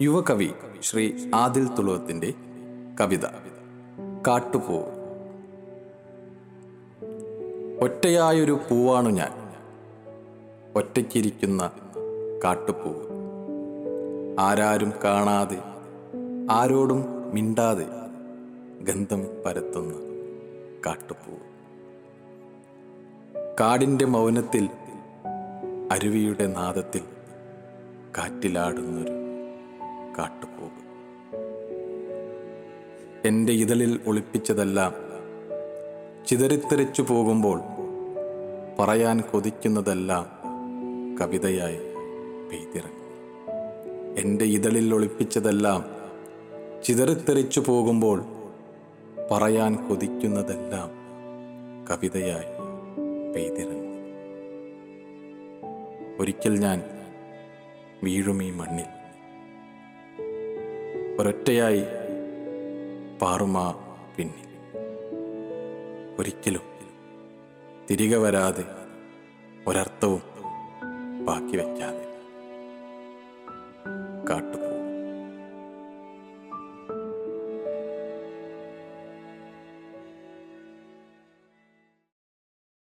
യുവകവി ശ്രീ ആദിൽ തുളുവത്തിന്റെ കവിത കാട്ടുപൂ ഒറ്റയായൊരു പൂവാണു ഞാൻ. ഒറ്റയ്ക്കിരിക്കുന്ന കാട്ടുപൂവ് ആരാരും കാണാതെ ആരോടും മിണ്ടാതെ ഗന്ധം പരത്തുന്ന കാട്ടുപൂവ് കാടിന്റെ മൗനത്തിൽ അരുവിയുടെ നാദത്തിൽ കാറ്റിലാടുന്നൊരു കാട്ടുപൂവ് എന്റെ ഇതളിൽ ഒളിപ്പിച്ചതെല്ലാം ചിതറിത്തെറിച്ചു പോകുമ്പോൾ പറയാൻ കൊതിക്കുന്നതെല്ലാം കവിതയായി പെയ്തിറങ്ങി. എന്റെ ഇതളിൽ ഒളിപ്പിച്ചതെല്ലാം ചിതറിത്തെറിച്ചു പോകുമ്പോൾ പറയാൻ കൊതിക്കുന്നതെല്ലാം കവിതയായി പെയ്തിറങ്ങി. ഒരിക്കൽ ഞാൻ വീഴും ഈ മണ്ണിൽ. ഒരൊറ്റയായി പാറുമാ പിന്നിൽ. ഒരിക്കലും തിരികെ വരാതെ ഒരർത്ഥവും ബാക്കി വയ്ക്കാതെ കാട്ടുപോ